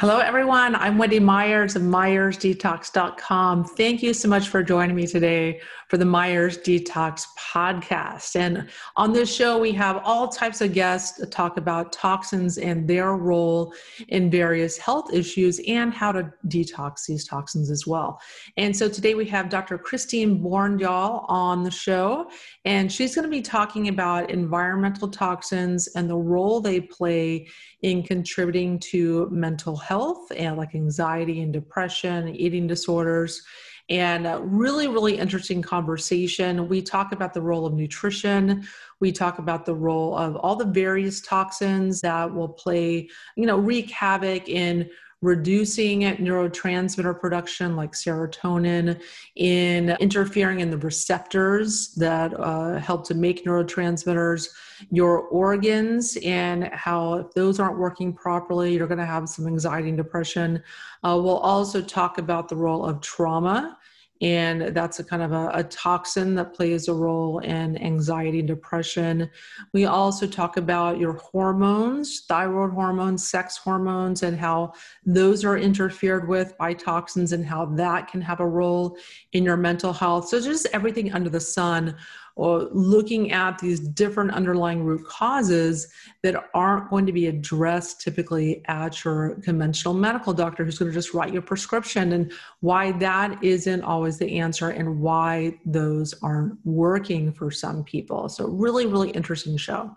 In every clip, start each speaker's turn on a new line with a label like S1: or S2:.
S1: Hello, everyone. I'm Wendy Myers of MyersDetox.com. Thank you so much for joining me today for the Myers Detox podcast. And on this show, we have all types of guests talk about toxins and their role in various health issues and how to detox these toxins as well. And so today we have Dr. Christine Bjorndal on the show, and she's going to be talking about environmental toxins and the role they play in contributing to mental health and like anxiety and depression, eating disorders. And really, really interesting conversation. We talk about the role of nutrition. We talk about the role of all the various toxins that will play, you know, wreak havoc in reducing neurotransmitter production like serotonin, in interfering in the receptors that uh, help to make neurotransmitters, your organs, and how if those aren't working properly, you're going to have some anxiety and depression. Uh, we'll also talk about the role of trauma and that's a kind of a, a, toxin that plays a role in anxiety and depression. We also talk about your hormones, thyroid hormones, sex hormones, and how those are interfered with by toxins and how that can have a role in your mental health. So, just everything under the sun or looking at these different underlying root causes that aren't going to be addressed typically at your conventional medical doctor who's going to just write you a prescription and why that isn't always the answer and why those aren't working for some people. So, really, really interesting show.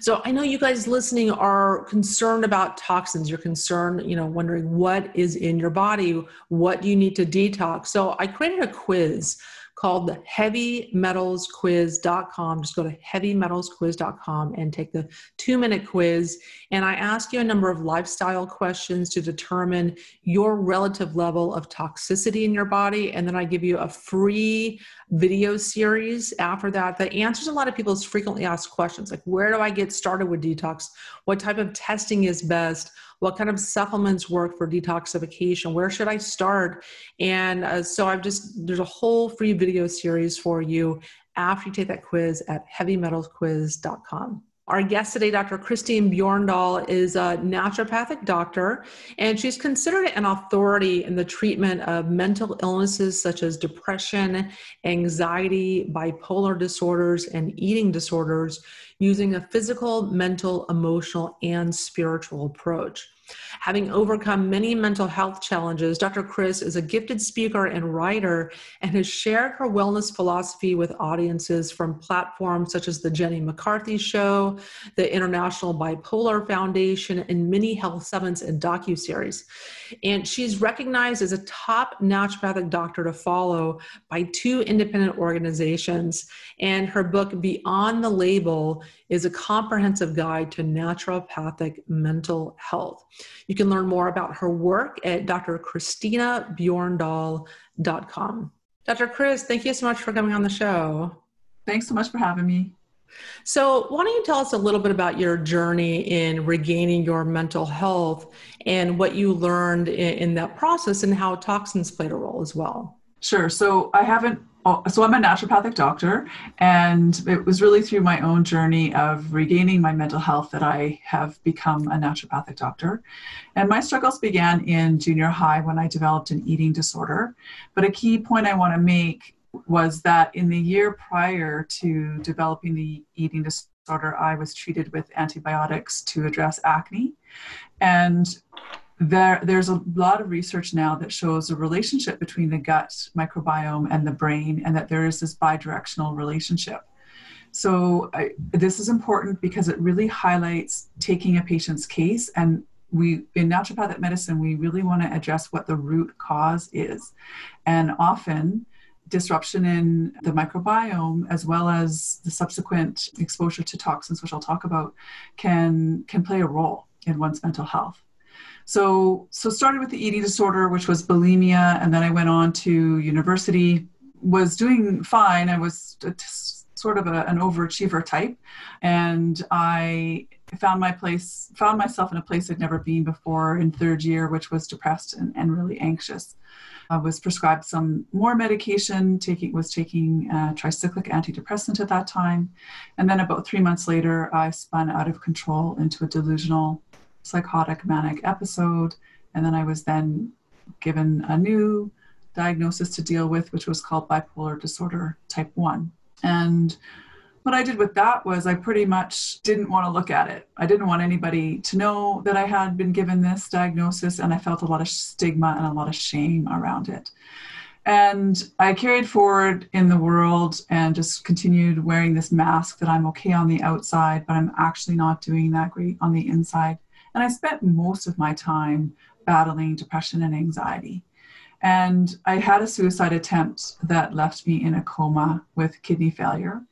S1: So I know you guys listening are concerned about toxins. You're concerned, you know, wondering what is in your body, what do you need to detox. So I created a quiz called the heavymetalsquiz.com. Just go to heavymetalsquiz.com and take the two minute quiz. And I ask you a number of lifestyle questions to determine your relative level of toxicity in your body. And then I give you a free video series after that that answers a lot of people's frequently asked questions like, where do I get started with detox? What type of testing is best? What kind of supplements work for detoxification? Where should i start? And uh, so i've just there's a whole free video series for you after you take that quiz at heavymetalsquiz.com our guest today, Dr. Christine Bjorndal, is a naturopathic doctor, and she's considered an authority in the treatment of mental illnesses such as depression, anxiety, bipolar disorders, and eating disorders using a physical, mental, emotional, and spiritual approach. Having overcome many mental health challenges, Dr. Chris is a gifted speaker and writer and has shared her wellness philosophy with audiences from platforms such as the Jenny McCarthy Show, the International Bipolar Foundation, and many health summits and docuseries. And she's recognized as a top naturopathic doctor to follow by two independent organizations. And her book, Beyond the Label, is a comprehensive guide to naturopathic mental health. You can learn more about her work at drchristinebjorndal.com. Dr. Chris, thank you so much for coming on the show.
S2: Thanks so much for having me.
S1: So, why don't you tell us a little bit about your journey in regaining your mental health and what you learned in, in that process and how toxins played a role as well?
S2: Sure. So, I haven't so I'm a naturopathic doctor, and it was really through my own journey of regaining my mental health that I have become a naturopathic doctor. And my struggles began in junior high when I developed an eating disorder. But a key point I want to make was that in the year prior to developing the eating disorder, I was treated with antibiotics to address acne. And there, there's a lot of research now that shows a relationship between the gut microbiome and the brain, and that there is this bidirectional relationship. So, I, this is important because it really highlights taking a patient's case. And we, in naturopathic medicine, we really want to address what the root cause is. And often, disruption in the microbiome as well as the subsequent exposure to toxins which i'll talk about can can play a role in one's mental health so, so started with the eating disorder, which was bulimia, and then I went on to university. Was doing fine. I was sort of a, an overachiever type, and I found my place, found myself in a place I'd never been before in third year, which was depressed and, and really anxious. I was prescribed some more medication, taking was taking a tricyclic antidepressant at that time, and then about three months later, I spun out of control into a delusional psychotic manic episode. And then I was then given a new diagnosis to deal with, which was called bipolar disorder type 1. And what I did with that was I pretty much didn't want to look at it. I didn't want anybody to know that I had been given this diagnosis, and I felt a lot of stigma and a lot of shame around it. And I carried forward in the world and just continued wearing this mask that I'm okay on the outside, but I'm actually not doing that great on the inside. And I spent most of my time battling depression and anxiety. And I had a suicide attempt that left me in a coma with kidney failure.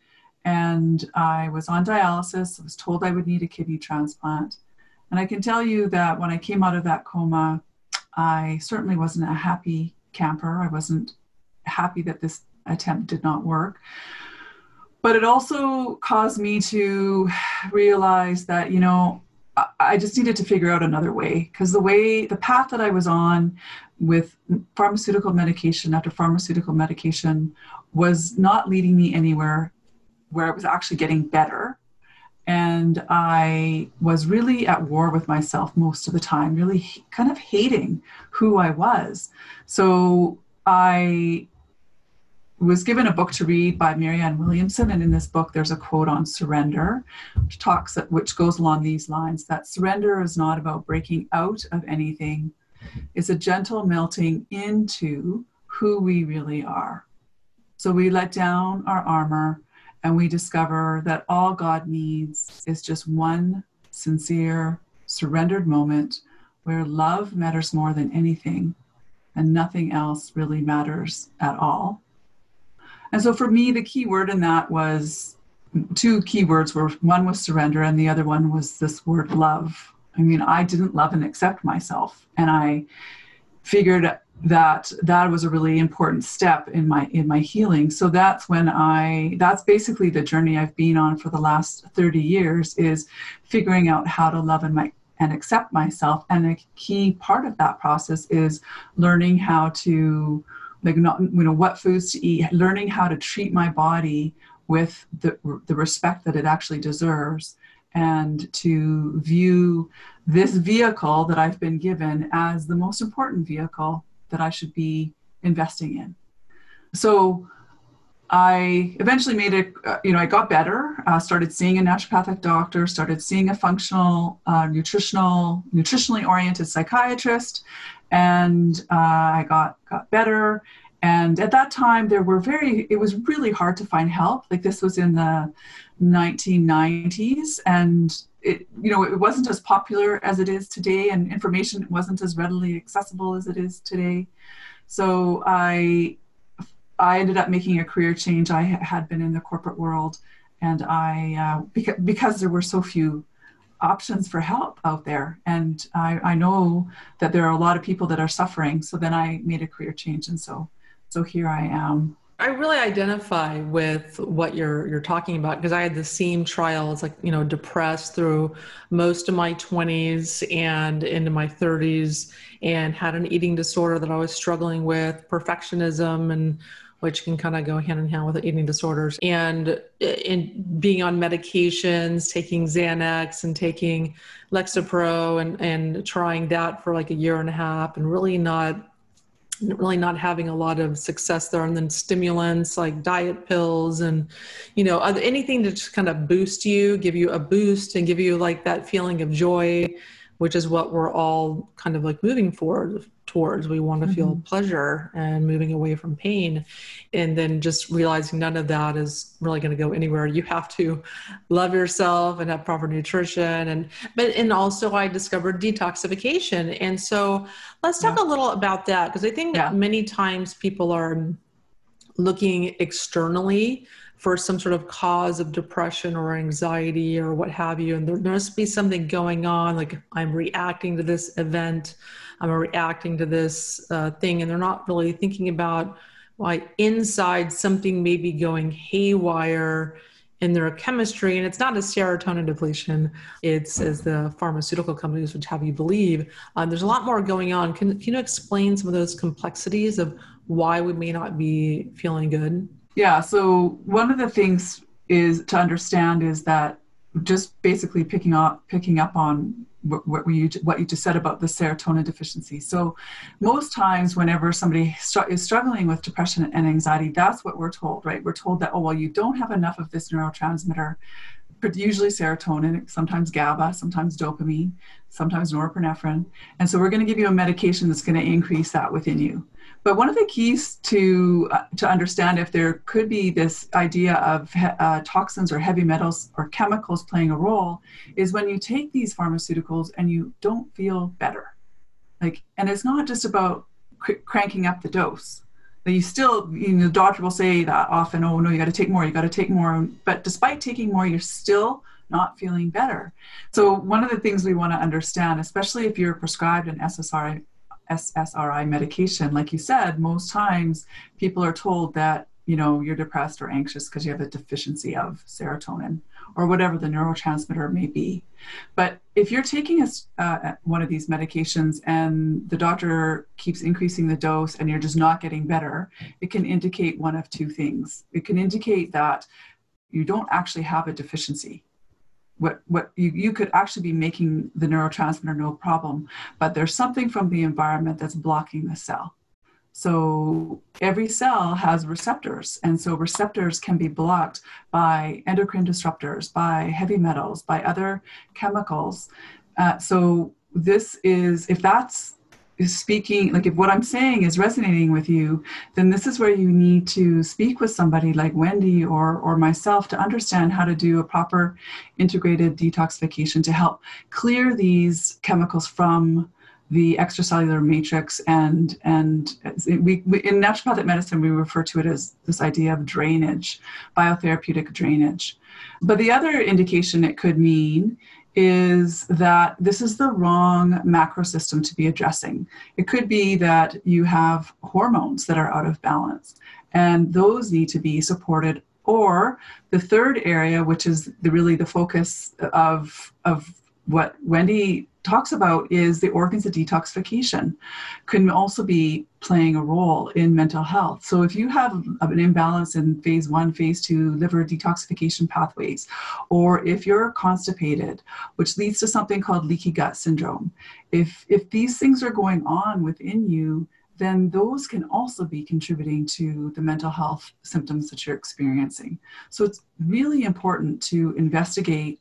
S2: And I was on dialysis, I was told I would need a kidney transplant. And I can tell you that when I came out of that coma, I certainly wasn't a happy camper. I wasn't happy that this attempt did not work. But it also caused me to realize that, you know, I just needed to figure out another way because the way, the path that I was on with pharmaceutical medication after pharmaceutical medication was not leading me anywhere where I was actually getting better. And I was really at war with myself most of the time, really kind of hating who I was. So I was given a book to read by Marianne Williamson, and in this book, there's a quote on surrender, which talks which goes along these lines: that surrender is not about breaking out of anything; it's a gentle melting into who we really are. So we let down our armor, and we discover that all God needs is just one sincere, surrendered moment where love matters more than anything, and nothing else really matters at all and so for me, the key word in that was two key words were one was surrender and the other one was this word love. I mean, I didn't love and accept myself. And I figured that that was a really important step in my in my healing so that's when i that's basically the journey i've been on for the last 30 years is figuring out how to love and my and accept myself and a key part of that process is learning how to like not you know what foods to eat learning how to treat my body with the, the respect that it actually deserves and to view this vehicle that I've been given as the most important vehicle that I should be investing in. So I eventually made it, uh, you know, I got better, uh, started seeing a naturopathic doctor, started seeing a functional, uh, nutritional, nutritionally oriented psychiatrist, and uh, I got got better. And at that time, there were very. It was really hard to find help. Like this was in the 1990s, and it you know it wasn't as popular as it is today, and information wasn't as readily accessible as it is today. So I I ended up making a career change. I had been in the corporate world, and I uh, because because there were so few options for help out there. And I, I know that there are a lot of people that are suffering. So then I made a career change. And so, so here I am.
S1: I really identify with what you're you're talking about because I had the same trials, like you know, depressed through most of my 20s and into my 30s, and had an eating disorder that I was struggling with, perfectionism, and which can kind of go hand in hand with eating disorders. And in being on medications, taking Xanax and taking Lexapro and, and trying that for like a year and a half and really not really not having a lot of success there and then stimulants like diet pills and you know anything to just kind of boost you give you a boost and give you like that feeling of joy which is what we're all kind of like moving forward towards. We want to feel mm-hmm. pleasure and moving away from pain. And then just realizing none of that is really going to go anywhere. You have to love yourself and have proper nutrition. And, but, and also I discovered detoxification. And so let's talk yeah. a little about that because I think yeah. many times people are looking externally for some sort of cause of depression or anxiety or what have you. And there must be something going on, like I'm reacting to this event, I'm reacting to this uh, thing, and they're not really thinking about why inside something may be going haywire in their chemistry. And it's not a serotonin depletion. It's as the pharmaceutical companies would have you believe uh, there's a lot more going on. Can, can you explain some of those complexities of why we may not be feeling good
S2: yeah, so one of the things is to understand is that just basically picking up picking up on what, what you what you just said about the serotonin deficiency. So, most times, whenever somebody is struggling with depression and anxiety, that's what we're told, right? We're told that oh well, you don't have enough of this neurotransmitter, usually serotonin, sometimes GABA, sometimes dopamine, sometimes norepinephrine, and so we're going to give you a medication that's going to increase that within you. But one of the keys to uh, to understand if there could be this idea of uh, toxins or heavy metals or chemicals playing a role is when you take these pharmaceuticals and you don't feel better. Like, and it's not just about cr- cranking up the dose. That you still, you know, the doctor will say that often. Oh no, you got to take more. You got to take more. But despite taking more, you're still not feeling better. So one of the things we want to understand, especially if you're prescribed an SSRI SSRI medication, like you said, most times people are told that you know you're depressed or anxious because you have a deficiency of serotonin or whatever the neurotransmitter may be. But if you're taking a, uh, one of these medications and the doctor keeps increasing the dose and you're just not getting better, it can indicate one of two things. It can indicate that you don't actually have a deficiency what what you, you could actually be making the neurotransmitter no problem but there's something from the environment that's blocking the cell. So every cell has receptors and so receptors can be blocked by endocrine disruptors by heavy metals by other chemicals. Uh, so this is if that's speaking like if what i'm saying is resonating with you then this is where you need to speak with somebody like wendy or or myself to understand how to do a proper integrated detoxification to help clear these chemicals from the extracellular matrix and and we, we, in naturopathic medicine we refer to it as this idea of drainage biotherapeutic drainage. But the other indication it could mean is that this is the wrong macro system to be addressing. It could be that you have hormones that are out of balance, and those need to be supported. Or the third area, which is the, really the focus of, of what Wendy talks about is the organs of detoxification can also be playing a role in mental health. So if you have an imbalance in phase one, phase two liver detoxification pathways, or if you're constipated, which leads to something called leaky gut syndrome, if if these things are going on within you, then those can also be contributing to the mental health symptoms that you're experiencing. So it's really important to investigate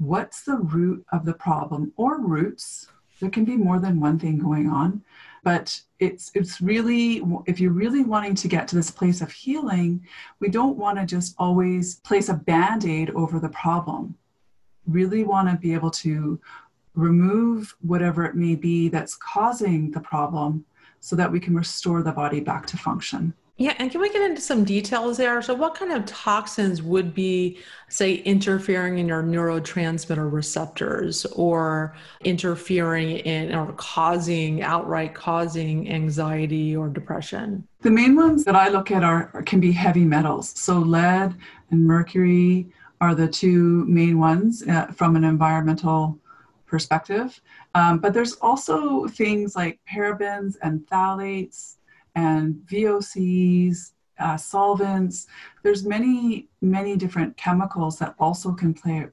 S2: what's the root of the problem or roots? There can be more than one thing going on but it's it's really if you're really wanting to get to this place of healing we don't want to just always place a band-aid over the problem. Really want to be able to remove whatever it may be that's causing the problem so that we can restore the body back to function
S1: yeah, and can we get into some details there? So, what kind of toxins would be, say, interfering in your neurotransmitter receptors or interfering in or causing, outright causing anxiety or depression?
S2: The main ones that I look at are can be heavy metals. So, lead and mercury are the two main ones uh, from an environmental perspective. Um, but there's also things like parabens and phthalates and VOCs, uh, solvents. There's many, many different chemicals that also can play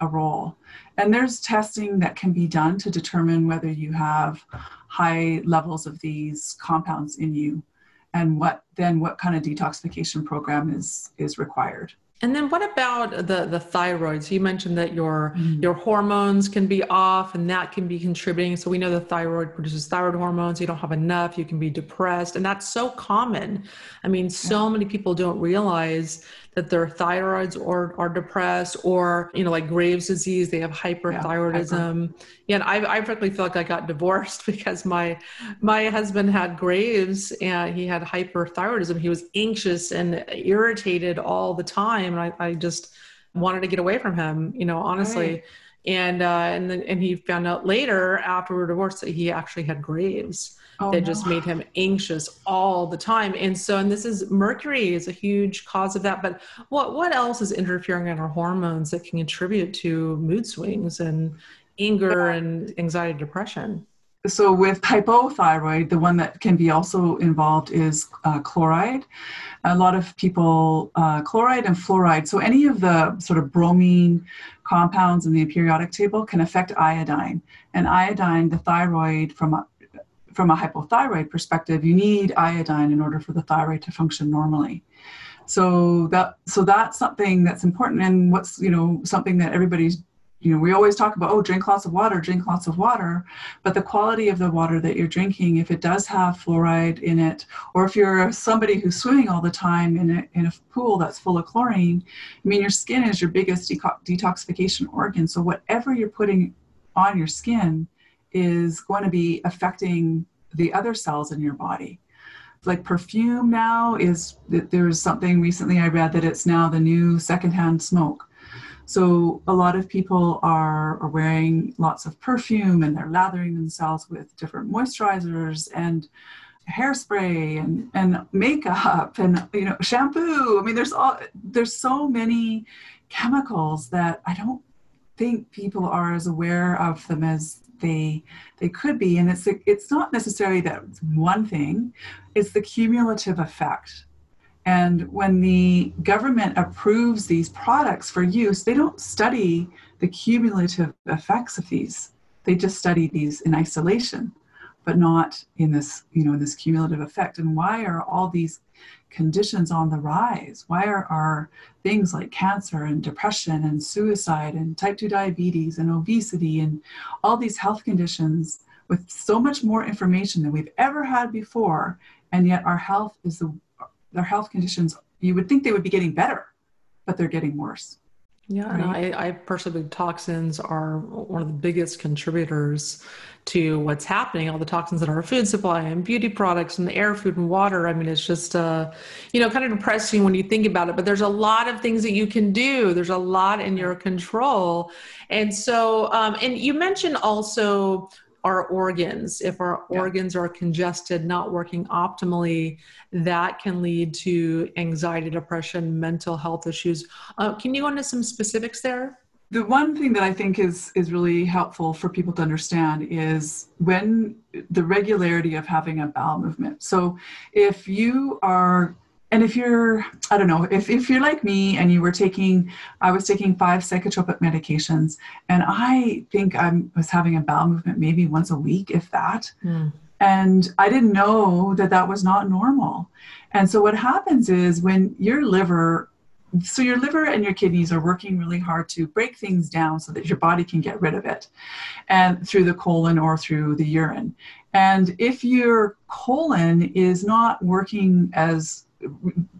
S2: a role. And there's testing that can be done to determine whether you have high levels of these compounds in you and what then what kind of detoxification program is is required.
S1: And then what about the the thyroid? So you mentioned that your mm. your hormones can be off and that can be contributing. So we know the thyroid produces thyroid hormones. You don't have enough, you can be depressed. And that's so common. I mean, so yeah. many people don't realize that their thyroids are, are depressed or, you know, like Graves' disease, they have hyperthyroidism. Yeah, yeah and I, I frankly feel like I got divorced because my, my husband had Graves and he had hyperthyroidism. He was anxious and irritated all the time. And I, I just wanted to get away from him, you know, honestly. Right. And, uh, and then, and he found out later after we were divorced that he actually had Graves oh, that no. just made him anxious all the time. And so, and this is mercury is a huge cause of that. But what what else is interfering in our hormones that can contribute to mood swings and anger yeah. and anxiety, depression?
S2: so with hypothyroid, the one that can be also involved is uh, chloride. A lot of people, uh, chloride and fluoride, so any of the sort of bromine compounds in the periodic table can affect iodine. And iodine, the thyroid, from from a hypothyroid perspective, you need iodine in order for the thyroid to function normally. So that so that's something that's important, and what's you know something that everybody's you know, we always talk about, oh, drink lots of water, drink lots of water. But the quality of the water that you're drinking, if it does have fluoride in it, or if you're somebody who's swimming all the time in a, in a pool that's full of chlorine, I mean, your skin is your biggest detoxification organ. So whatever you're putting on your skin is going to be affecting the other cells in your body. Like perfume now is, there's something recently I read that it's now the new secondhand smoke so a lot of people are, are wearing lots of perfume and they're lathering themselves with different moisturizers and hairspray and, and makeup and you know shampoo. I mean there's all there's so many chemicals that I don't think people are as aware of them as they they could be and it's it's not necessarily that one thing it's the cumulative effect and when the government approves these products for use, they don't study the cumulative effects of these. They just study these in isolation, but not in this, you know, in this cumulative effect. And why are all these conditions on the rise? Why are, are things like cancer and depression and suicide and type 2 diabetes and obesity and all these health conditions with so much more information than we've ever had before, and yet our health is the their health conditions, you would think they would be getting better, but they're getting worse.
S1: Yeah, right? and I, I personally think toxins are one of the biggest contributors to what's happening. All the toxins in our food supply and beauty products and the air, food, and water. I mean, it's just, uh, you know, kind of depressing when you think about it. But there's a lot of things that you can do. There's a lot in your control, and so, um, and you mentioned also our organs. If our yeah. organs are congested, not working optimally, that can lead to anxiety, depression, mental health issues. Uh, can you go into some specifics there?
S2: The one thing that I think is is really helpful for people to understand is when the regularity of having a bowel movement. So if you are and if you're i don't know if, if you're like me and you were taking i was taking five psychotropic medications and i think i was having a bowel movement maybe once a week if that mm. and i didn't know that that was not normal and so what happens is when your liver so your liver and your kidneys are working really hard to break things down so that your body can get rid of it and through the colon or through the urine and if your colon is not working as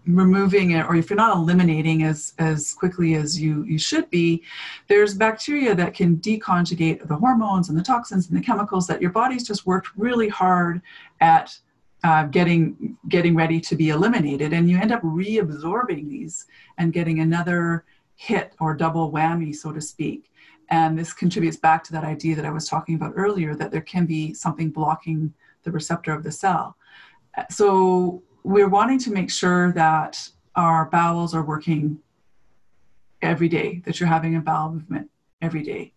S2: removing it or if you're not eliminating as as quickly as you you should be there's bacteria that can deconjugate the hormones and the toxins and the chemicals that your body's just worked really hard at uh, getting getting ready to be eliminated. And you end up reabsorbing these and getting another hit or double whammy so to speak. And this contributes back to that idea that i was talking about earlier that there can be something blocking the receptor of the cell. So we're wanting to make sure that our bowels are working every day, that you're having a bowel movement every day.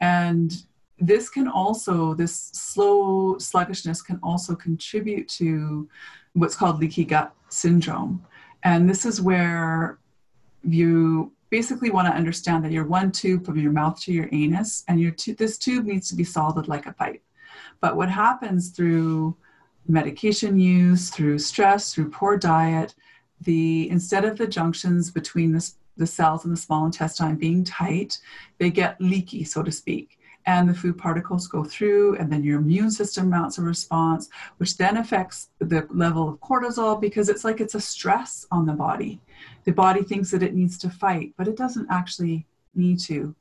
S2: And this can also, this slow sluggishness can also contribute to what's called leaky gut syndrome. And this is where you basically want to understand that you're one tube from your mouth to your anus, and your tu- this tube needs to be solid like a pipe. But what happens through medication use, through stress, through poor diet, the instead of the junctions between the, the cells in the small intestine being tight, they get leaky, so to speak. And the food particles go through, and then your immune system mounts a response, which then affects the level of cortisol because it's like it's a stress on the body. The body thinks that it needs to fight, but it doesn't actually need to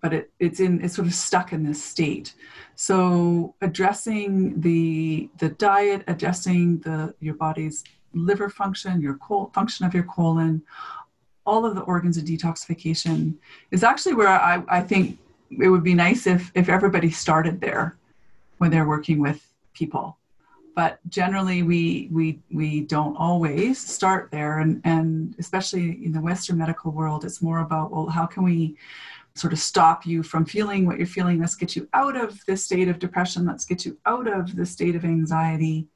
S2: but it, it's in it's sort of stuck in this state. So addressing the the diet addressing the your body's liver function your col- function of your colon all of the organs of detoxification is actually where I, I think it would be nice if if everybody started there when they're working with people. But generally we we we don't always start there. And and especially in the western medical world it's more about well how can we sort of stop you from feeling what you're feeling. Let's get you out of this state of depression. Let's get you out of the state of anxiety.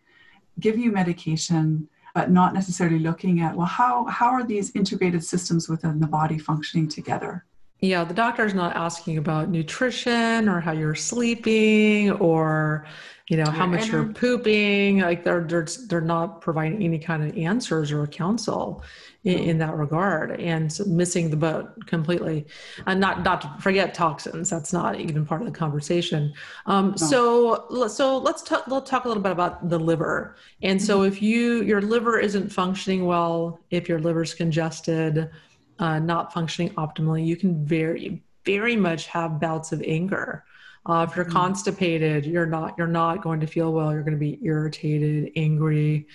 S2: Give you medication, but not necessarily looking at well, how how are these integrated systems within the body functioning together?
S1: Yeah, the doctor is not asking about nutrition or how you're sleeping or you know how much you're pooping. Like they're they're they're not providing any kind of answers or counsel in, in that regard, and missing the boat completely. And not not to forget toxins. That's not even part of the conversation. Um, no. So so let's talk let's talk a little bit about the liver. And so mm-hmm. if you your liver isn't functioning well, if your liver's congested uh, not functioning optimally, you can very, very much have bouts of anger. Uh, if you're mm-hmm. constipated, you're not you're not going to feel well. You're going to be irritated, angry,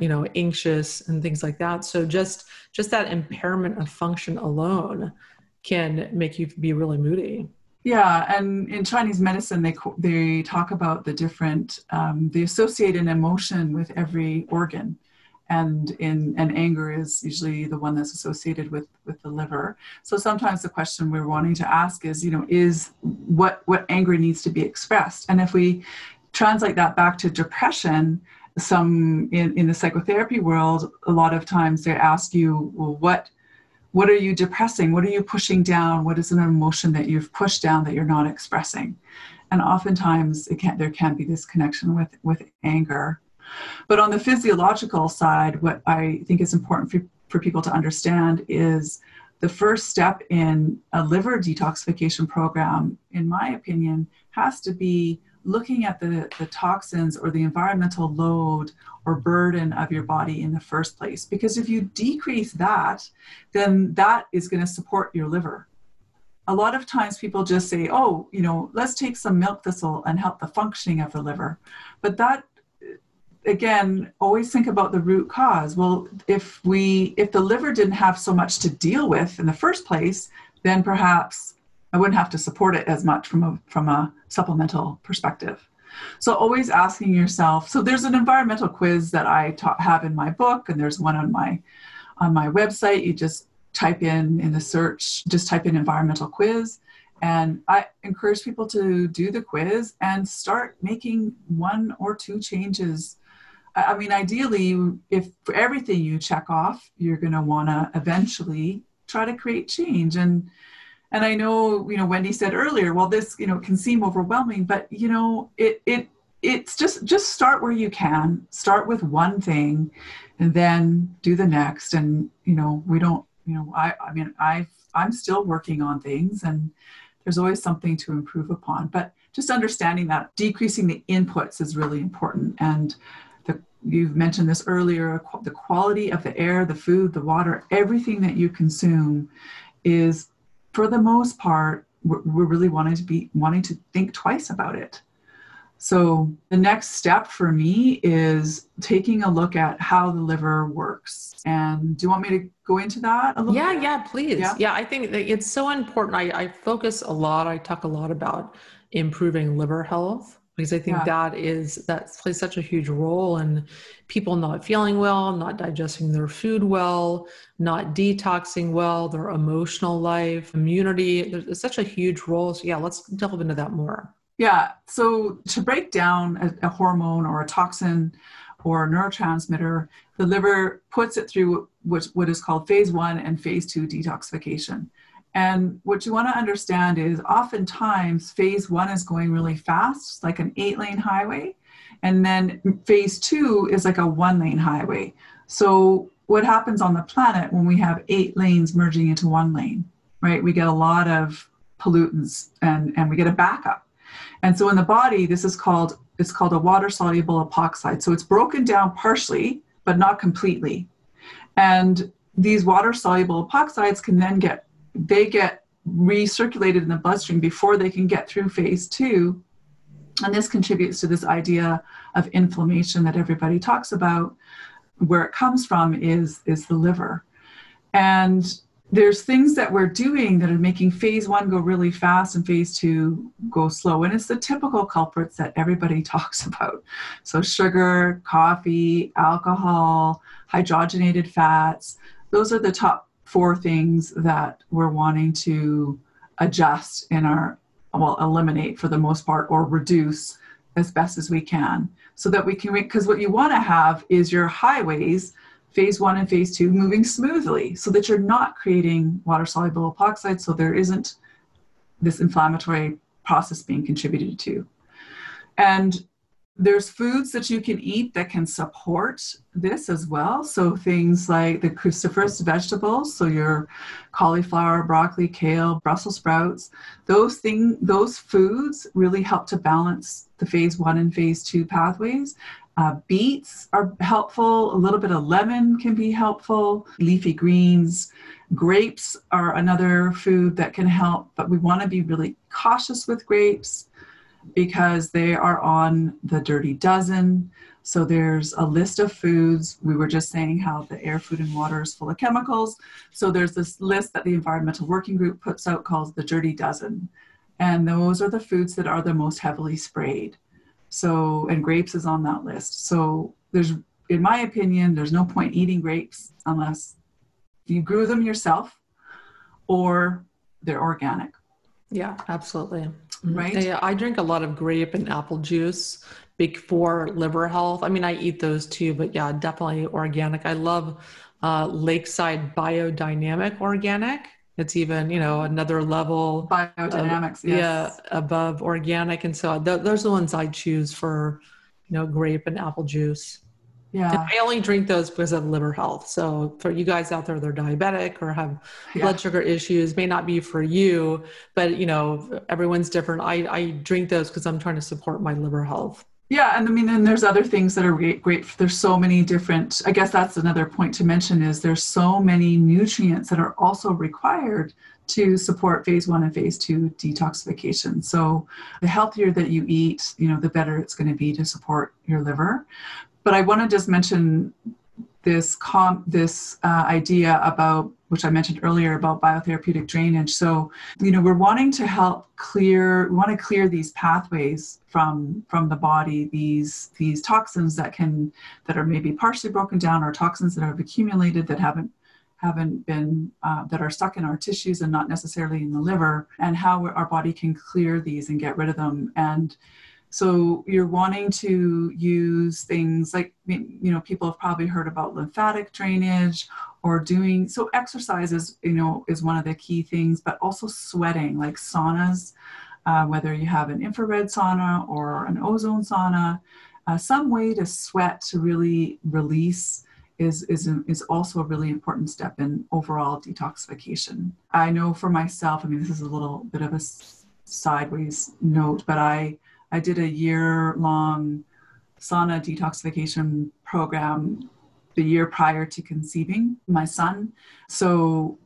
S1: you know, anxious, and things like that. So just just that impairment of function alone can make you be really moody.
S2: Yeah, and in Chinese medicine, they they talk about the different um, they associate an emotion with every organ and in and anger is usually the one that's associated with with the liver. So sometimes the question we're wanting to ask is you know is what what anger needs to be expressed? And if we translate that back to depression some in, in the psychotherapy world a lot of times they ask you well what what are you depressing? What are you pushing down? What is an emotion that you've pushed down that you're not expressing? And oftentimes it can there can be this connection with with anger but on the physiological side, what I think is important for, for people to understand is the first step in a liver detoxification program, in my opinion, has to be looking at the, the toxins or the environmental load or burden of your body in the first place. Because if you decrease that, then that is going to support your liver. A lot of times people just say, oh, you know, let's take some milk thistle and help the functioning of the liver. But that again always think about the root cause. Well if we if the liver didn't have so much to deal with in the first place then perhaps i wouldn't have to support it as much from a from a supplemental perspective. So always asking yourself so there's an environmental quiz that i ta- have in my book and there's one on my on my website. You just type in in the search just type in environmental quiz. And I encourage people to do the quiz and start making one or two changes I mean, ideally, if for everything you check off, you're going to want to eventually try to create change. And and I know, you know, Wendy said earlier, well, this, you know, can seem overwhelming, but you know, it it it's just just start where you can. Start with one thing, and then do the next. And you know, we don't, you know, I I mean, I I'm still working on things, and there's always something to improve upon. But just understanding that decreasing the inputs is really important and you've mentioned this earlier the quality of the air the food the water everything that you consume is for the most part we're, we're really wanting to be wanting to think twice about it so the next step for me is taking a look at how the liver works. And do you want me to go into that a little
S1: yeah,
S2: bit?
S1: Yeah, please. Yeah. yeah, I think that it's so important. I, I focus a lot, I talk a lot about improving liver health because I think yeah. that is that plays such a huge role in people not feeling well, not digesting their food well, not detoxing well, their emotional life, immunity. There's such a huge role. So yeah, let's delve into that more.
S2: Yeah. So to break down a, a hormone or a toxin or a neurotransmitter, the liver puts it through what, what is called phase one and phase two detoxification. And what you want to understand is oftentimes phase one is going really fast, like an eight lane highway. And then phase two is like a one lane highway. So, what happens on the planet when we have eight lanes merging into one lane, right? We get a lot of pollutants and, and we get a backup. And so in the body, this is called it's called a water soluble epoxide. So it's broken down partially, but not completely. And these water soluble epoxides can then get they get recirculated in the bloodstream before they can get through phase two. And this contributes to this idea of inflammation that everybody talks about. Where it comes from is, is the liver. And there's things that we're doing that are making phase one go really fast and phase two go slow. And it's the typical culprits that everybody talks about. So, sugar, coffee, alcohol, hydrogenated fats, those are the top four things that we're wanting to adjust in our well eliminate for the most part or reduce as best as we can so that we can because what you want to have is your highways phase one and phase two moving smoothly so that you're not creating water soluble epoxide so there isn't this inflammatory process being contributed to. And there's foods that you can eat that can support this as well. So things like the cruciferous vegetables, so your cauliflower, broccoli, kale, Brussels sprouts, those thing, those foods really help to balance the phase one and phase two pathways. Uh, beets are helpful. A little bit of lemon can be helpful. Leafy greens, grapes are another food that can help, but we want to be really cautious with grapes because they are on the Dirty Dozen. So there's a list of foods. We were just saying how the air, food, and water is full of chemicals. So there's this list that the Environmental Working Group puts out called the Dirty Dozen. And those are the foods that are the most heavily sprayed. So, and grapes is on that list. So there's, in my opinion, there's no point eating grapes unless you grew them yourself or they're organic.
S1: Yeah, absolutely.
S2: Right.
S1: Yeah, I drink a lot of grape and apple juice before liver health. I mean, I eat those too, but yeah, definitely organic. I love uh, Lakeside Biodynamic Organic. It's even, you know, another level.
S2: Biodynamics,
S1: of, yes. Yeah, above organic. And so th- those are the ones I choose for, you know, grape and apple juice.
S2: Yeah.
S1: And I only drink those because of liver health. So for you guys out there, they're diabetic or have yeah. blood sugar issues, may not be for you, but you know, everyone's different. I, I drink those because I'm trying to support my liver health.
S2: Yeah, and I mean, and there's other things that are great. Great. There's so many different. I guess that's another point to mention is there's so many nutrients that are also required to support phase one and phase two detoxification. So the healthier that you eat, you know, the better it's going to be to support your liver. But I want to just mention this com- this uh, idea about which I mentioned earlier about biotherapeutic drainage. So, you know, we're wanting to help clear, we want to clear these pathways from from the body, these these toxins that can that are maybe partially broken down, or toxins that have accumulated that haven't haven't been uh, that are stuck in our tissues and not necessarily in the liver, and how our body can clear these and get rid of them. And so you're wanting to use things like, you know, people have probably heard about lymphatic drainage or doing, so exercises, you know, is one of the key things, but also sweating, like saunas, uh, whether you have an infrared sauna or an ozone sauna, uh, some way to sweat to really release is, is, is also a really important step in overall detoxification. I know for myself, I mean, this is a little bit of a sideways note, but I, I did a year long sauna detoxification program the year prior to conceiving my son. So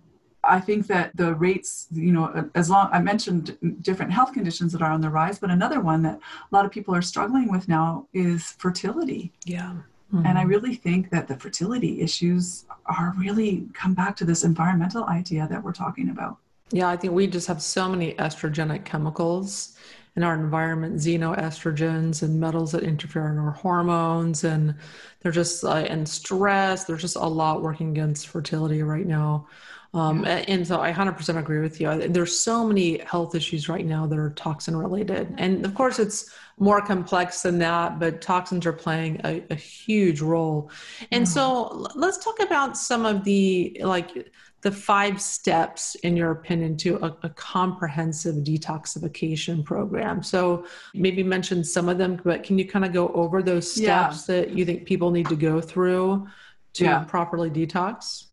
S2: I think that the rates, you know, as long I mentioned different health conditions that are on the rise, but another one that a lot of people are struggling with now is fertility.
S1: Yeah.
S2: Mm-hmm. And I really think that the fertility issues are really come back to this environmental idea that we're talking about.
S1: Yeah, I think we just have so many estrogenic chemicals in our environment xenoestrogens and metals that interfere in our hormones and they're just uh, and stress there's just a lot working against fertility right now. Um, and so i 100% agree with you. There's so many health issues right now that are toxin related. And of course it's more complex than that but toxins are playing a, a huge role. And yeah. so let's talk about some of the like the five steps, in your opinion, to a, a, comprehensive detoxification program. So maybe mention some of them, but can you kind of go over those steps yeah. that you think people need to go through to yeah. properly detox?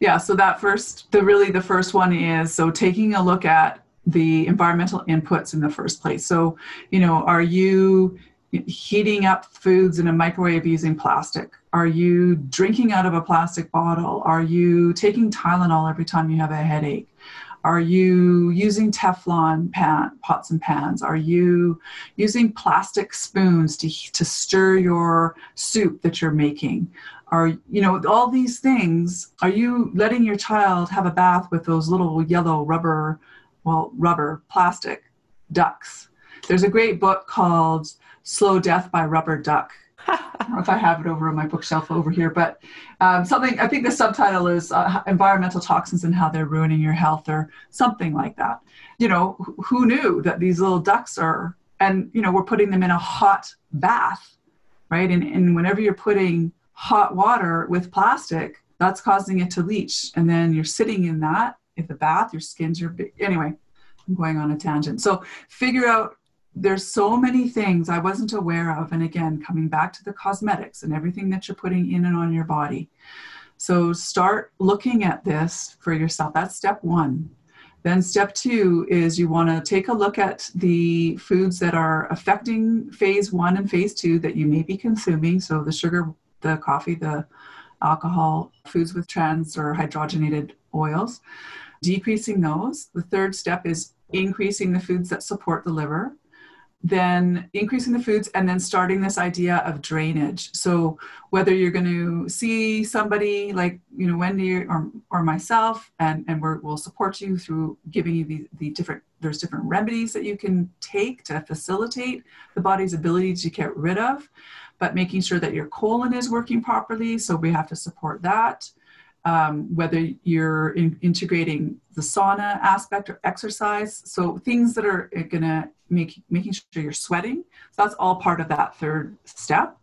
S2: Yeah, so that first, the really the first one is so taking a look at the environmental inputs in the first place. So, you know, are you heating up foods in a microwave using plastic? Are you drinking out of a plastic bottle? Are you taking Tylenol every time you have a headache? Are you using Teflon pan, pots and pans? Are you using plastic spoons to, to stir your soup that you're making? Are you know all these things? Are you letting your child have a bath with those little yellow rubber, well, rubber plastic ducks? There's a great book called Slow Death by Rubber Duck I don't know if I have it over on my bookshelf over here, but um, something, I think the subtitle is uh, Environmental Toxins and How They're Ruining Your Health or something like that. You know, who knew that these little ducks are, and, you know, we're putting them in a hot bath, right? And, and whenever you're putting hot water with plastic, that's causing it to leach. And then you're sitting in that, in the bath, your skin's your, anyway, I'm going on a tangent. So figure out there's so many things I wasn't aware of. And again, coming back to the cosmetics and everything that you're putting in and on your body. So start looking at this for yourself. That's step one. Then step two is you want to take a look at the foods that are affecting phase one and phase two that you may be consuming. So the sugar, the coffee, the alcohol, foods with trans or hydrogenated oils, decreasing those. The third step is increasing the foods that support the liver then increasing the foods and then starting this idea of drainage so whether you're going to see somebody like you know wendy or, or myself and and we will support you through giving you the, the different there's different remedies that you can take to facilitate the body's ability to get rid of but making sure that your colon is working properly so we have to support that um, whether you're in, integrating the sauna aspect or exercise. So things that are going to make making sure you're sweating. So that's all part of that third step.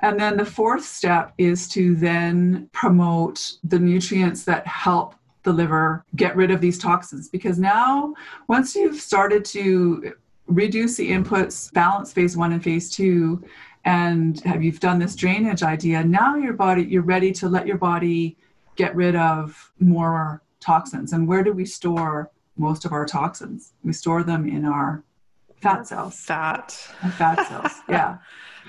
S2: And then the fourth step is to then promote the nutrients that help the liver get rid of these toxins. Because now, once you've started to reduce the inputs, balance phase one and phase two, and have you've done this drainage idea, now your body, you're ready to let your body get rid of more toxins. And where do we store most of our toxins? We store them in our fat cells.
S1: Fat.
S2: Fat cells, yeah.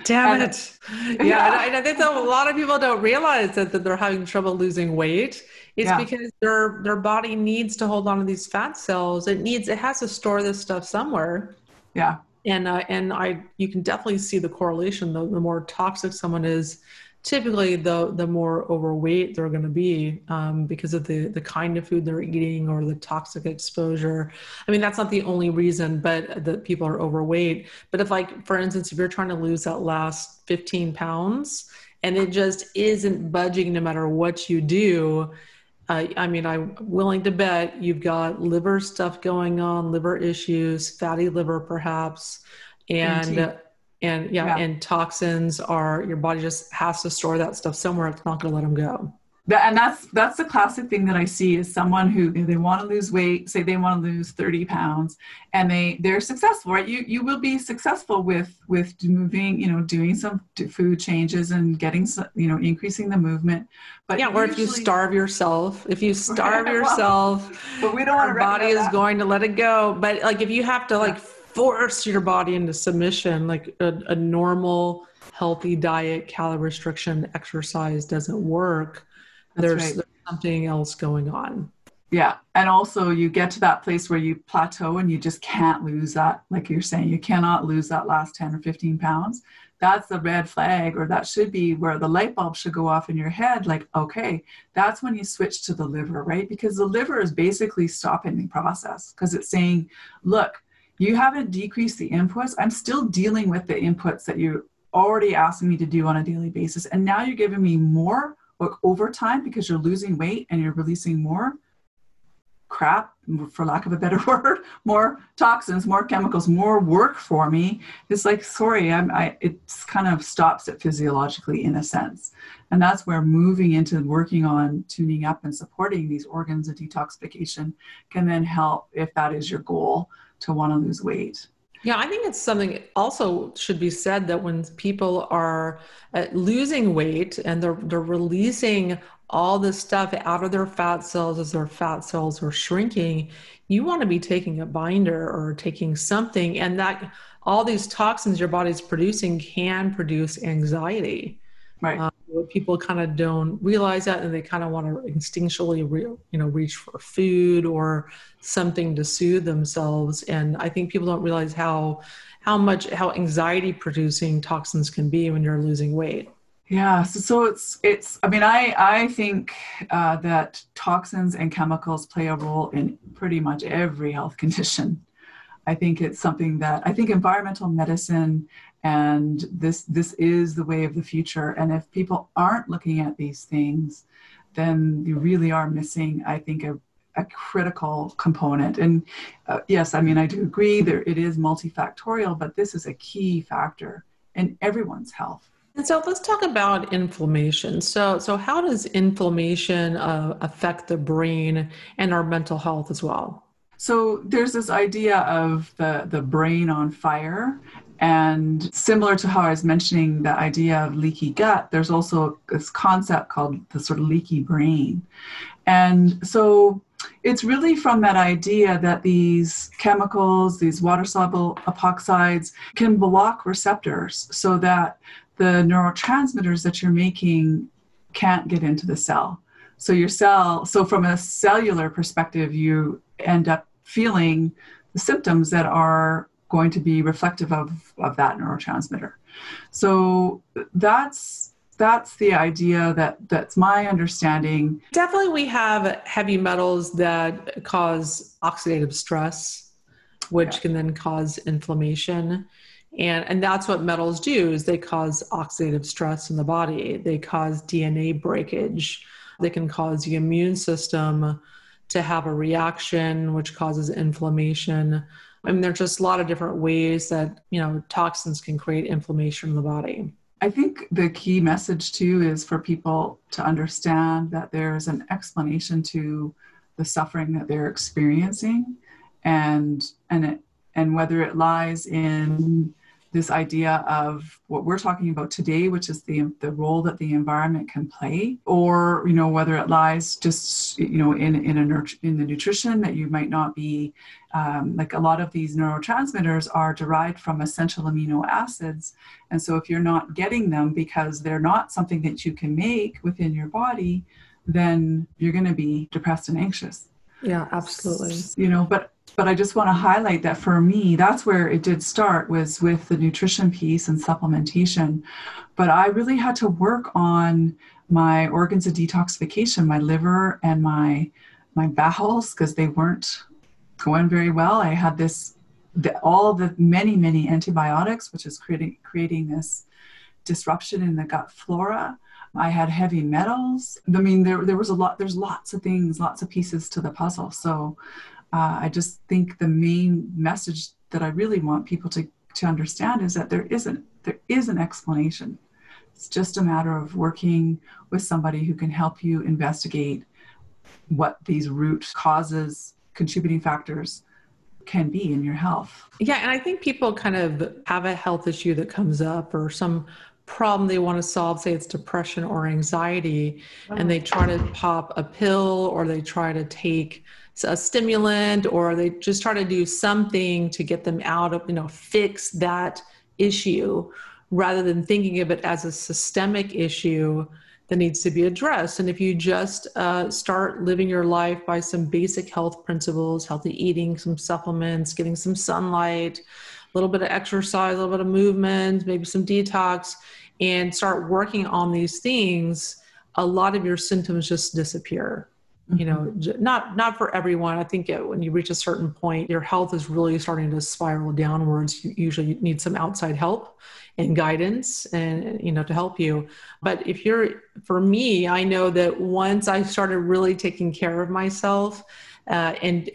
S1: Damn and, it. Yeah, yeah. And, I think that a lot of people don't realize that, that they're having trouble losing weight. It's yeah. because their their body needs to hold on to these fat cells. It needs it has to store this stuff somewhere.
S2: Yeah.
S1: And uh, and I you can definitely see the correlation. The, the more toxic someone is, typically the the more overweight they're going to be um, because of the the kind of food they're eating or the toxic exposure. I mean that's not the only reason but that people are overweight. But if like for instance if you're trying to lose that last 15 pounds and it just isn't budging no matter what you do uh, I mean, I'm willing to bet you've got liver stuff going on, liver issues, fatty liver perhaps, and and yeah, yeah, and toxins are your body just has to store that stuff somewhere. It's not going to let them go.
S2: And that's that's the classic thing that i see is someone who they want to lose weight say they want to lose 30 pounds and they they're successful right? You you will be successful with with moving you know doing some food changes and getting some, you know increasing the movement.
S1: But yeah or if you starve yourself if you starve yourself but we don't want our body is that. going to let it go. But like if you have to like force your body into submission like a, a normal healthy diet calorie restriction exercise doesn't work there's, right. there's something else going on.
S2: Yeah and also you get to that place where you plateau and you just can't lose that like you're saying you cannot lose that last 10 or 15 pounds. That's the red flag or that should be where the light bulb should go off in your head like okay that's when you switch to the liver right? Because the liver is basically stopping the process because it's saying look you haven't decreased the inputs. I'm still dealing with the inputs that you're already asking me to do on a daily basis. And now you're giving me more over time because you're losing weight and you're releasing more crap, for lack of a better word, more toxins, more chemicals, more work for me. It's like, sorry, I'm, I, it kind of stops it physiologically in a sense. And that's where moving into working on tuning up and supporting these organs of detoxification can then help if that is your goal to want to lose weight.
S1: Yeah, I think it's something also should be said that when people are uh, losing weight and they're they're releasing all this stuff out of their fat cells as their fat cells are shrinking, you want to be taking a binder or taking something and that all these toxins your body's producing can produce anxiety.
S2: Right. Um,
S1: people kind of don't realize that and they kind of want to instinctually re, you know reach for food or something to soothe themselves and i think people don't realize how how much how anxiety producing toxins can be when you're losing weight
S2: yeah so, so it's it's i mean i i think uh, that toxins and chemicals play a role in pretty much every health condition I think it's something that I think environmental medicine and this this is the way of the future. And if people aren't looking at these things, then you really are missing, I think, a, a critical component. And uh, yes, I mean, I do agree there it is multifactorial, but this is a key factor in everyone's health.
S1: And so let's talk about inflammation. So, so how does inflammation uh, affect the brain and our mental health as well?
S2: So there's this idea of the the brain on fire, and similar to how I was mentioning the idea of leaky gut, there's also this concept called the sort of leaky brain, and so it's really from that idea that these chemicals, these water soluble epoxides, can block receptors so that the neurotransmitters that you're making can't get into the cell. So your cell, so from a cellular perspective, you end up feeling the symptoms that are going to be reflective of, of that neurotransmitter. So that's that's the idea that that's my understanding.
S1: Definitely we have heavy metals that cause oxidative stress, which yeah. can then cause inflammation and and that's what metals do is they cause oxidative stress in the body. They cause dna breakage. They can cause the immune system to have a reaction which causes inflammation. I mean there's just a lot of different ways that you know toxins can create inflammation in the body.
S2: I think the key message too is for people to understand that there's an explanation to the suffering that they're experiencing and and it and whether it lies in this idea of what we're talking about today, which is the the role that the environment can play, or you know whether it lies just you know in in a in the nutrition that you might not be um, like a lot of these neurotransmitters are derived from essential amino acids, and so if you're not getting them because they're not something that you can make within your body, then you're going to be depressed and anxious.
S1: Yeah, absolutely.
S2: You know, but but I just want to highlight that for me, that's where it did start was with the nutrition piece and supplementation. But I really had to work on my organs of detoxification, my liver and my my bowels, because they weren't going very well. I had this the, all the many many antibiotics, which is creating creating this disruption in the gut flora. I had heavy metals. I mean, there there was a lot. There's lots of things, lots of pieces to the puzzle. So uh, I just think the main message that I really want people to, to understand is that there isn't there is an explanation. It's just a matter of working with somebody who can help you investigate what these root causes, contributing factors can be in your health.
S1: Yeah, and I think people kind of have a health issue that comes up or some problem they want to solve, say it's depression or anxiety, and they try to pop a pill or they try to take a stimulant or they just try to do something to get them out of, you know, fix that issue rather than thinking of it as a systemic issue that needs to be addressed. And if you just uh, start living your life by some basic health principles, healthy eating, some supplements, getting some sunlight, a little bit of exercise, a little bit of movement, maybe some detox, and start working on these things, a lot of your symptoms just disappear you know mm-hmm. not not for everyone. I think it, when you reach a certain point your health is really starting to spiral downwards. You usually need some outside help and guidance and you know to help you. But if you're for me i know that once i started really taking care of myself uh, and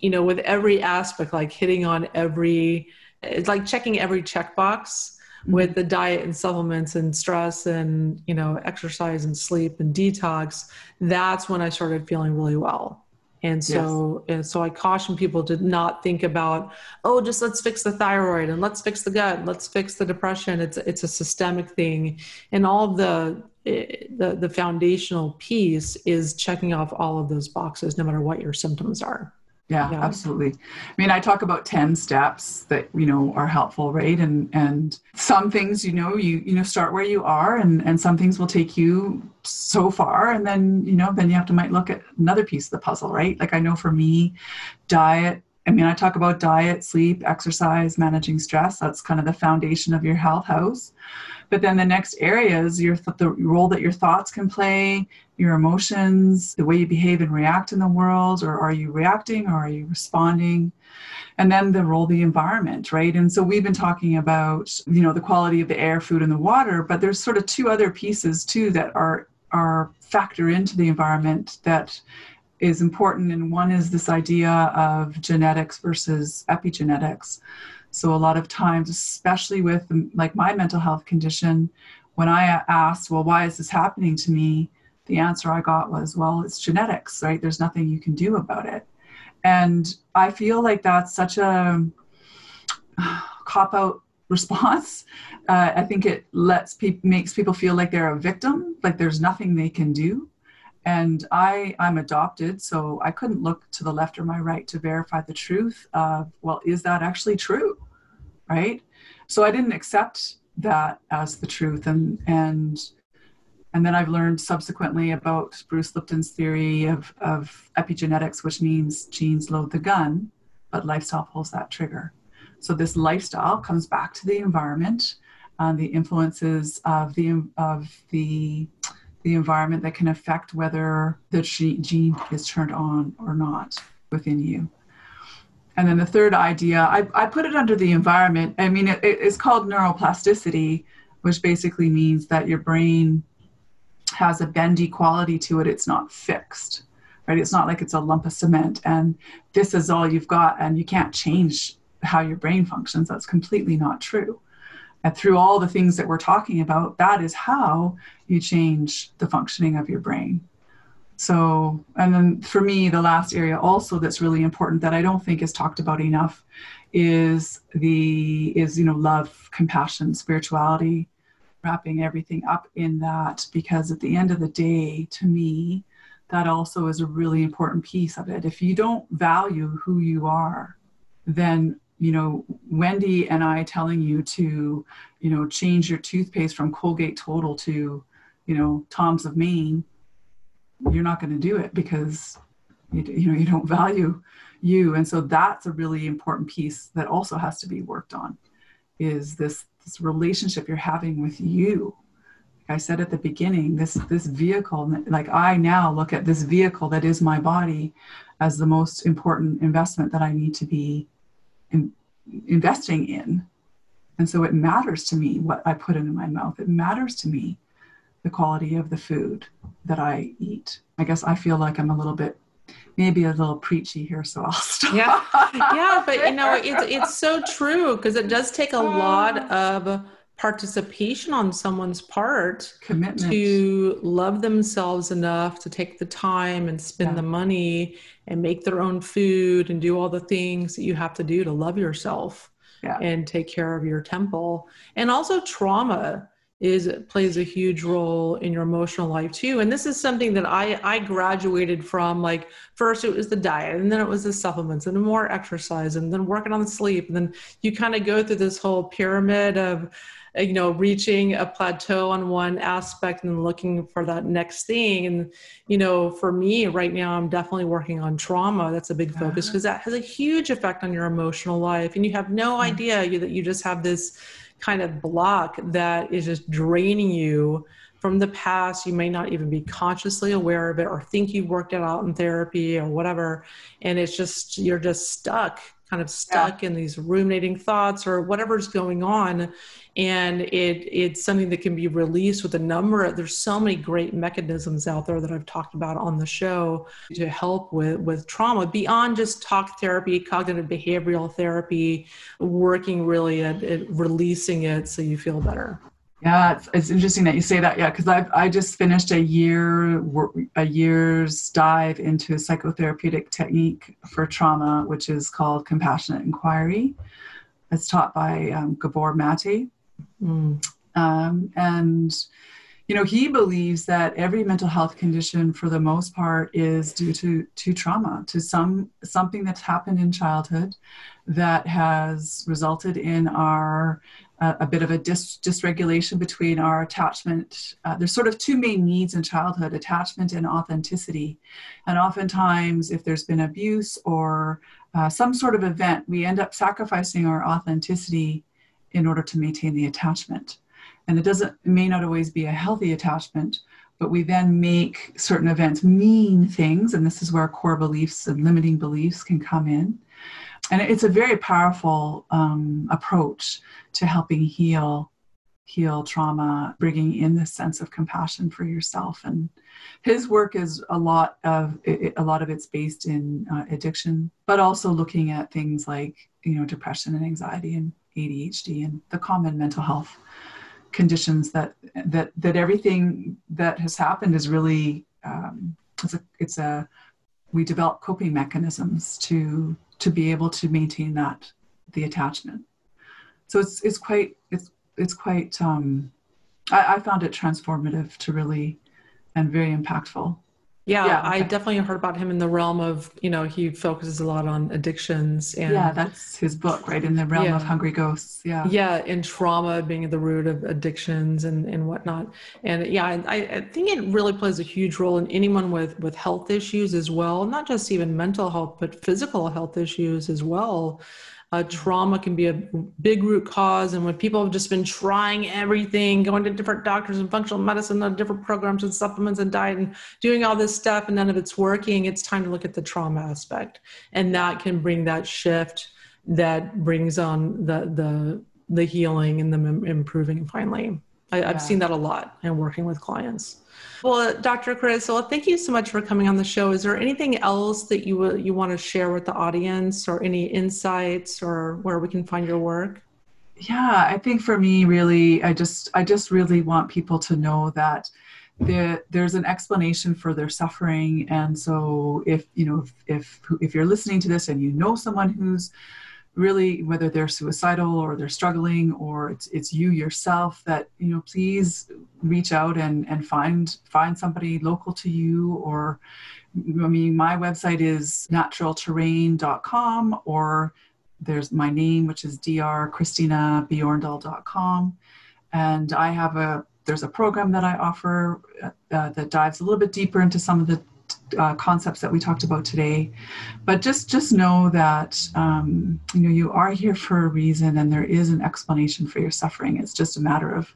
S1: you know with every aspect like hitting on every it's like checking every checkbox with the diet and supplements and stress and you know exercise and sleep and detox that's when i started feeling really well. And so yes. and so i caution people to not think about oh just let's fix the thyroid and let's fix the gut let's fix the depression. It's it's a systemic thing. And all of the eh, the the foundational piece is checking off all of those boxes no matter what your symptoms are
S2: yeah, yeah, absolutely. I mean i talk about 10 steps that you know are helpful right? And and some things you know you you know start where you are and and some things will take you so far. And then you know then you have to might look at another piece of the puzzle right? Like i know for me diet I mean, I talk about diet, sleep, exercise, managing stress. That's kind of the foundation of your health house. But then the next area is your th- the role that your thoughts can play, your emotions, the way you behave and react in the world, or are you reacting or are you responding? and then the role of the environment right? And so we've been talking about you know the quality of the air food and the water but there's sort of two other pieces too that are are factor into the environment that is important. And one is this idea of genetics versus epigenetics. So a lot of times especially with like my mental health condition when i asked well why is this happening to me the answer i got was well it's genetics right there's nothing you can do about it and I feel like that's such a cop out response. Uh, I think it lets people makes people feel like they're a victim, like there's nothing they can do. And I I'm adopted, so I couldn't look to the left or my right to verify the truth of well, is that actually true, right? So I didn't accept that as the truth, and and and then I've learned subsequently about Bruce Lipton's theory of, of epigenetics, which means genes load the gun, but lifestyle pulls that trigger. So this lifestyle comes back to the environment, uh, the influences of the of the the environment that can affect whether the gene is turned on or not within you. And then the third idea, I, I put it under the environment. I mean, it, it's called neuroplasticity, which basically means that your brain has a bendy quality to it. It's not fixed, right? It's not like it's a lump of cement and this is all you've got and you can't change how your brain functions. That's completely not true. And through all the things that we're talking about, that is how you change the functioning of your brain. So, and then for me, the last area also that's really important that I don't think is talked about enough is the is you know love, compassion, spirituality, wrapping everything up in that because at the end of the day, to me, that also is a really important piece of it. If you don't value who you are, then you know wendy and i telling you to you know change your toothpaste from colgate total to you know tom's of maine you're not going to do it because you, you know you don't value you and so that's a really important piece that also has to be worked on is this this relationship you're having with you. Like i said at the beginning this this vehicle like i now look at this vehicle that is my body as the most important investment that i need to be in, investing in. And so it matters to me what i put into my mouth. It matters to me the quality of the food that i eat. I guess i feel like i'm a little bit maybe a little preachy here, so I'll stop.
S1: Yeah, yeah, but you know, it's it's so true because it does take a lot uh. of participation on someone's part
S2: commitment
S1: to love themselves enough to take the time and spend yeah. the money and make their own food and do all the things that you have to do to love yourself yeah. and take care of your temple and also trauma is plays a huge role in your emotional life too. And this is something that i i graduated from like first it was the diet and then it was the supplements and more exercise and then working on the sleep. And then you kind of go through this whole pyramid of uh, you know reaching a plateau on one aspect and looking for that next thing. And you know for me right now i'm definitely working on trauma. That's a big focus because uh-huh. that has a huge effect on your emotional life. And you have no idea you, that you just have this kind of block that is just draining you from the past. You may not even be consciously aware of it or think you've worked it out in therapy or whatever. And it's just, you're just stuck, kind of stuck yeah. in these ruminating thoughts or whatever's going on and it it's something that can be released with a number of there's so many great mechanisms out there that I've talked about on the show to help with with trauma beyond just talk therapy cognitive behavioral therapy working really at, at releasing it so you feel better
S2: yeah, it's, it's, interesting that you say that. Yeah, because I've I just finished a year a year's dive into a psychotherapeutic technique for trauma, which is called compassionate inquiry. It's taught by um, Gabor Mate, Mm. Um, and you know he believes that every mental health condition for the most part is due to to trauma to some something that's happened in childhood that has resulted in our a bit of a dis- dysregulation between our attachment uh, there's sort of two main needs in childhood attachment and authenticity and oftentimes if there's been abuse or uh, some sort of event we end up sacrificing our authenticity in order to maintain the attachment. And it doesn't it may not always be a healthy attachment, but we then make certain events mean things, and this is where core beliefs and limiting beliefs can come in. And it's a very powerful um, approach to helping heal heal trauma bringing in this sense of compassion for yourself. And his work is a lot of a lot of it's based in uh, addiction but also looking at things like you know depression and anxiety and adhd and the common mental health conditions that that that everything that has happened is really um, it's a it's a we develop coping mechanisms to to be able to maintain that the attachment. So it's it's quite it's it's quite um, I, I found it transformative to really and very impactful
S1: yeah, yeah, I definitely heard about him in the realm of, you know, he focuses a lot on addictions and
S2: Yeah, that's his book, right? In the realm yeah. of hungry ghosts. Yeah.
S1: Yeah, and trauma being at the root of addictions and, and whatnot. And yeah, I, I think it really plays a huge role in anyone with with health issues as well, not just even mental health, but physical health issues as well uh, trauma can be a big root cause. And when people have just been trying everything, going to different doctors and functional medicine and different programs and supplements and diet and doing all this stuff and none of it's working, it's time to look at the trauma aspect. And that can bring that shift that brings on the, the, the healing and the improving finally. I, have seen that a lot in working with clients. Well, Dr. Chris, well, thank you so much for coming on the show. Is there anything else that you you want to share with the audience, or any insights, or where we can find your work?
S2: Yeah, I think for me, really, I just I just really want people to know that there, there's an explanation for their suffering, and so if you know if if, if you're listening to this and you know someone who's really whether they're suicidal or they're struggling or it's it's you yourself that you know please reach out and and find find somebody local to you or I mean my website is naturalterrain.com or there's my name which is drchristinebjorndal.com and I have a there's a program that I offer uh, that dives a little bit deeper into some of the uh, concepts that we talked about today. But just just know that um, you know you are here for a reason and there is an explanation for your suffering. It's just a matter of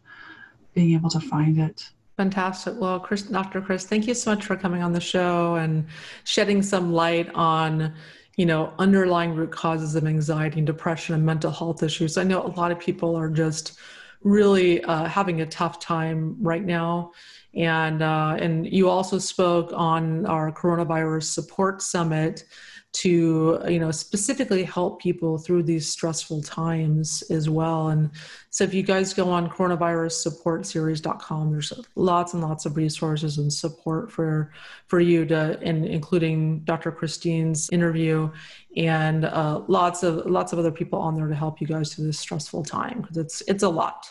S2: being able to find it.
S1: Fantastic. Well chris dr chris thank you so much for coming on the show and shedding some light on you know underlying root causes of anxiety and depression and mental health issues. I know a lot of people are just really uh, having a tough time right now and uh, and you also spoke on our coronavirus support summit to you know specifically help people through these stressful times as well. And so if you guys go on coronavirussupportseries.com there's lots and lots of resources and support for for you to and including dr christine's interview and uh, lots of lots of other people on there to help you guys through this stressful time because it's it's a lot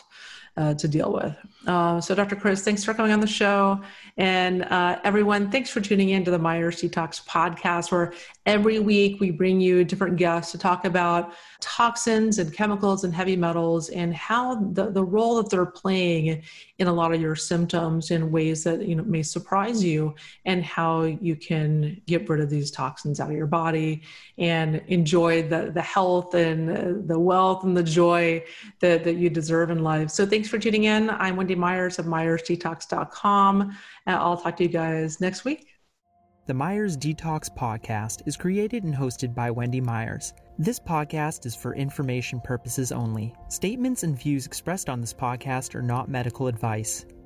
S1: uh, to deal with. Uh, so, Dr. Chris, thanks for coming on the show. And uh, everyone, thanks for tuning in to the Myers Detox podcast, where every week we bring you different guests to talk about toxins and chemicals and heavy metals and how the, the role that they're playing in a lot of your symptoms in ways that you know may surprise you and how you can get rid of these toxins out of your body and enjoy the, the health and the wealth and the joy that, that you deserve in life. So thanks for tuning in. I'm Wendy Myers of MyersDetox.com. And uh, I'll talk to you guys next week.
S3: The Myers Detox Podcast is created and hosted by Wendy Myers. This podcast is for information purposes only. Statements and views expressed on this podcast are not medical advice.